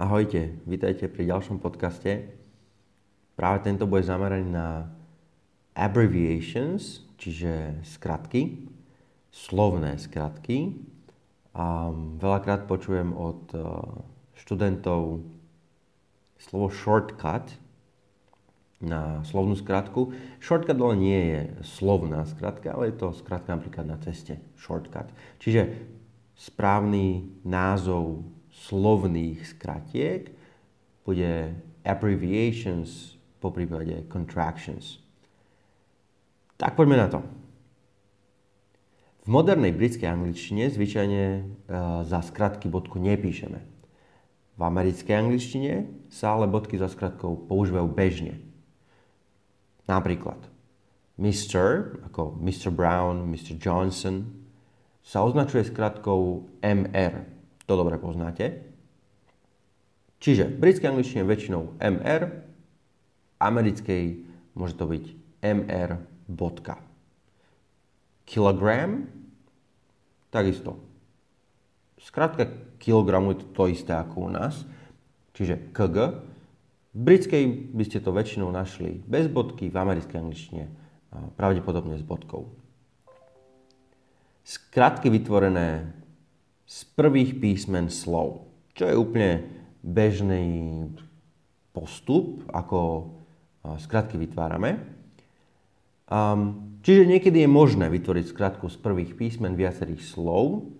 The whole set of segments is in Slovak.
Ahojte, vítajte pri ďalšom podcaste. Práve tento bude zameraný na abbreviations, čiže skratky, slovné skratky. A veľakrát počujem od eh, študentov slovo shortcut na slovnú skratku. Shortcut ale nie je slovná skratka, ale je to skratka napríklad na ceste. Shortcut. Čiže správny názov slovných skratiek bude abbreviations, po prípade contractions. Tak poďme na to. V modernej britskej angličtine zvyčajne uh, za skratky bodku nepíšeme. V americkej angličtine sa ale bodky za skratkou používajú bežne. Napríklad Mr. ako Mr. Brown, Mr. Johnson sa označuje skratkou MR, to dobre poznáte. Čiže britskej angličtine väčšinou MR, americkej môže to byť MR bodka. Kilogram, takisto. Skrátka kilogramu je to to isté ako u nás, čiže KG. V britskej by ste to väčšinou našli bez bodky, v americkej angličtine pravdepodobne s bodkou. Skratky vytvorené z prvých písmen slov, čo je úplne bežný postup, ako skratky vytvárame. Um, čiže niekedy je možné vytvoriť skratku z prvých písmen viacerých slov.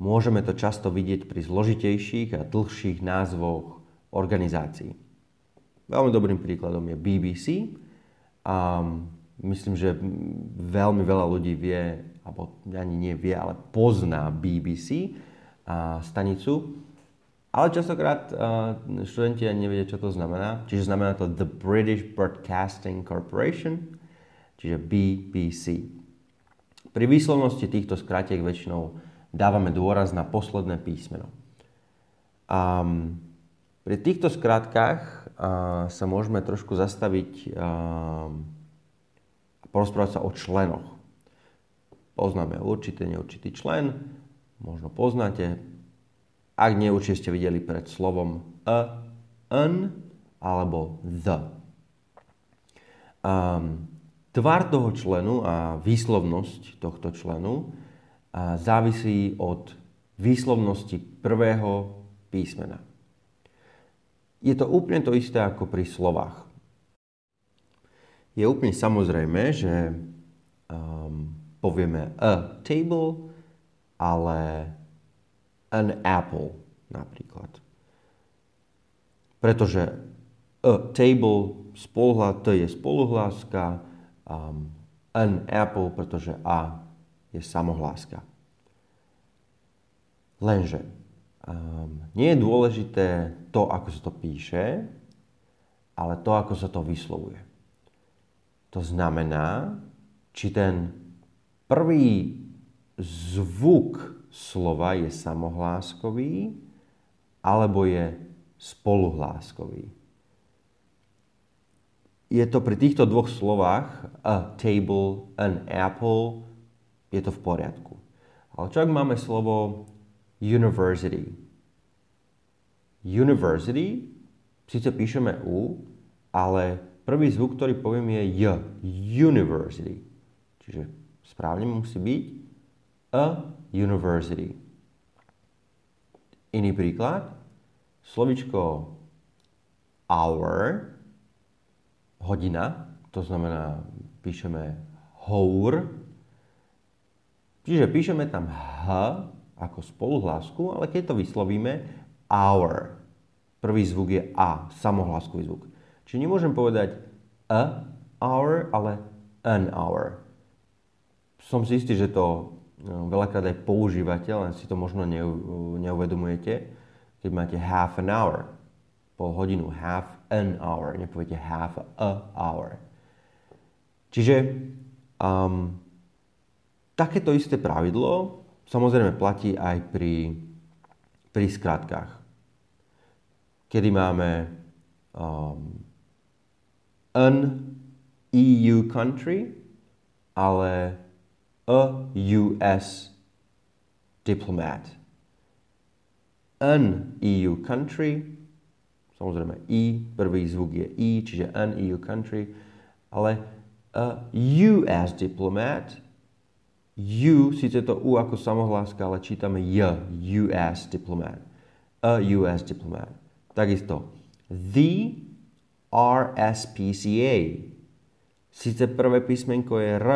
Môžeme to často vidieť pri zložitejších a dlhších názvoch organizácií. Veľmi dobrým príkladom je BBC. Um, myslím, že veľmi veľa ľudí vie, alebo ani nie vie, ale pozná BBC stanicu. Ale častokrát uh, študenti ani nevedia, čo to znamená. Čiže znamená to The British Broadcasting Corporation, čiže BBC. Pri výslovnosti týchto skratiek väčšinou dávame dôraz na posledné písmeno. Um, pri týchto skratkách uh, sa môžeme trošku zastaviť a porozprávať sa o členoch. Poznáme určitý, neurčitý člen, možno poznáte. Ak nie, určite ste videli pred slovom a, an alebo the. Um, tvar toho členu a výslovnosť tohto členu a závisí od výslovnosti prvého písmena. Je to úplne to isté ako pri slovách. Je úplne samozrejme, že um, povieme a table ale an apple napríklad. Pretože a table spoluhla, to je spoluhláska, um, an apple, pretože a je samohláska. Lenže um, nie je dôležité to, ako sa to píše, ale to, ako sa to vyslovuje. To znamená, či ten prvý zvuk slova je samohláskový alebo je spoluhláskový. Je to pri týchto dvoch slovách a table, an apple, je to v poriadku. Ale čo ak máme slovo university? University, síce píšeme U, ale prvý zvuk, ktorý poviem je J. University. Čiže správne musí byť a university. Iný príklad. Slovičko hour, hodina, to znamená, píšeme hour, čiže píšeme tam h ako spoluhlásku, ale keď to vyslovíme, hour. Prvý zvuk je a, samohláskový zvuk. Čiže nemôžem povedať a hour, ale an hour. Som si istý, že to veľakrát aj používate, len si to možno neuvedomujete, keď máte half an hour, pol hodinu, half an hour, nepoviete half a hour. Čiže um, takéto isté pravidlo samozrejme platí aj pri, pri skratkách. Kedy máme um, an EU country, ale a US diplomat. An EU country, Samozrejme I, prvý zvuk je I, čiže an EU country, ale a US diplomat, U, síce to U ako samohláska, ale čítame J, US diplomat. A US diplomat. Takisto the RSPCA. Síce prvé písmenko je R,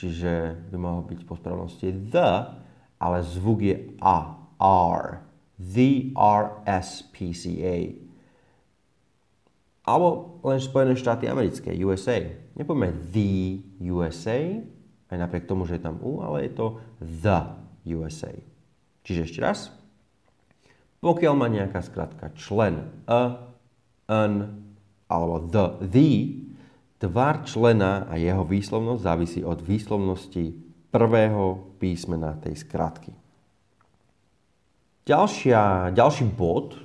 čiže by mohlo byť po správnosti the, ale zvuk je A, R. The RSPCA. Alebo len Spojené štáty americké, USA. Nepovieme the USA, aj napriek tomu, že je tam U, ale je to the USA. Čiže ešte raz. Pokiaľ má nejaká skratka člen a, an alebo the, the, tvar člena a jeho výslovnosť závisí od výslovnosti prvého písmena tej skratky. Ďalšia, ďalší bod,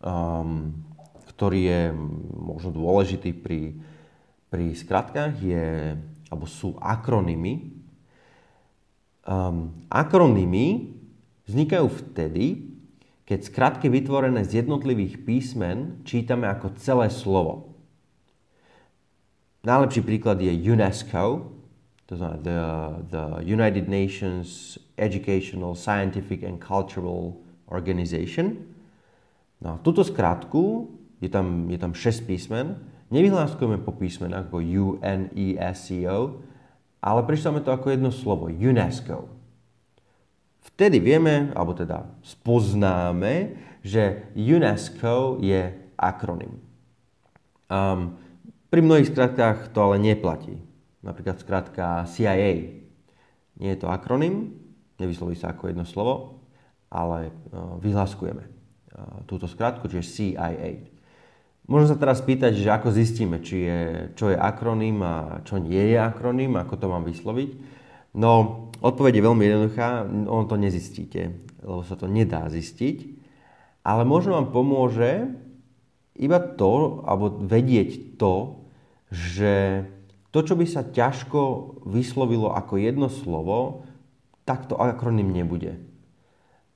um, ktorý je možno dôležitý pri, pri skratkách, je, alebo sú akronymy. Um, akronymy vznikajú vtedy, keď skratky vytvorené z jednotlivých písmen čítame ako celé slovo. Najlepší príklad je UNESCO, to znamená the, the United Nations Educational, Scientific and Cultural Organization. No, túto skratku, je tam, je tam 6 písmen, nevyhláskujeme po písmenách ako U, N, E, S, C, O, ale prečítame to ako jedno slovo, UNESCO. Vtedy vieme, alebo teda spoznáme, že UNESCO je akronym. Um, pri mnohých skratkách to ale neplatí. Napríklad skratka CIA. Nie je to akronym, nevysloví sa ako jedno slovo, ale uh, vyhlaskujeme uh, túto skratku, čiže CIA. Možno sa teraz spýtať, že ako zistíme, či je, čo je akronym a čo nie je akronym, ako to mám vysloviť. No, odpoveď je veľmi jednoduchá, ono to nezistíte, lebo sa to nedá zistiť, ale možno vám pomôže iba to, alebo vedieť to, že to, čo by sa ťažko vyslovilo ako jedno slovo, tak to akronym nebude.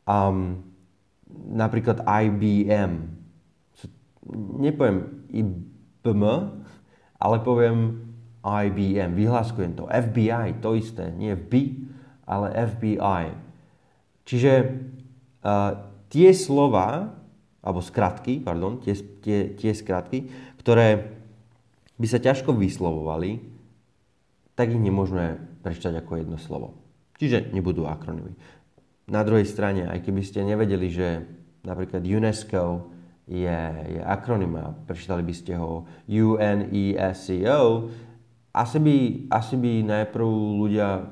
Um, napríklad IBM. Nepoviem IBM, ale poviem IBM. Vyhláskujem to. FBI, to isté. Nie B, ale FBI. Čiže uh, tie slova, alebo skratky, pardon, tie, tie, tie skratky, ktoré by sa ťažko vyslovovali, tak ich nemôžeme prečítať ako jedno slovo. Čiže nebudú akronymy. Na druhej strane, aj keby ste nevedeli, že napríklad UNESCO je, je akronym a prečítali by ste ho UNESCO, asi by, asi by najprv ľudia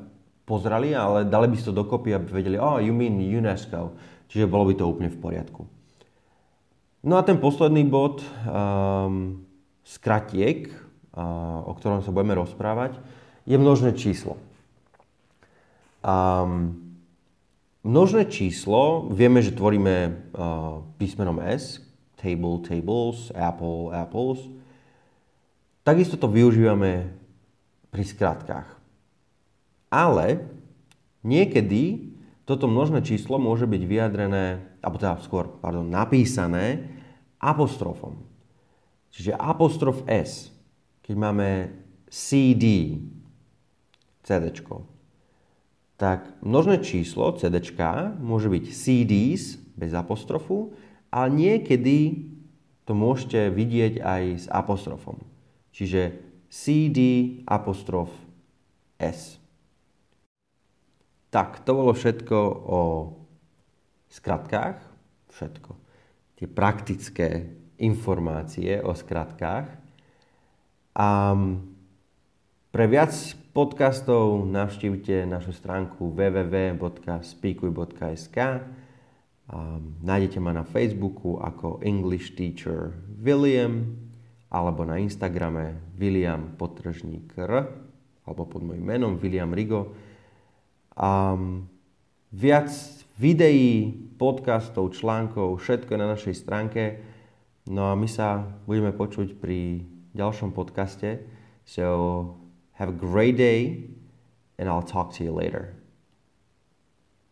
pozrali, ale dali by si to dokopy, aby vedeli, oh, you mean UNESCO. Čiže bolo by to úplne v poriadku. No a ten posledný bod, um, skratiek, o ktorom sa budeme rozprávať, je množné číslo. Um, množné číslo, vieme, že tvoríme písmenom S, table, tables, apple, apples. Takisto to využívame pri skratkách. Ale niekedy toto množné číslo môže byť vyjadrené, alebo teda skôr, pardon, napísané apostrofom. Čiže apostrof S, keď máme CD, CD, tak množné číslo CD môže byť CDs bez apostrofu, ale niekedy to môžete vidieť aj s apostrofom. Čiže CD apostrof S. Tak, to bolo všetko o skratkách. Všetko. Tie praktické informácie o skratkách. A pre viac podcastov navštívte našu stránku www.speakuj.sk Nájdete ma na Facebooku ako English Teacher William alebo na Instagrame William Potržník R, alebo pod môjim menom William Rigo. A viac videí, podcastov, článkov, všetko je na našej stránke. No a my sa budeme počuť pri ďalšom podcaste. So have a great day and I'll talk to you later.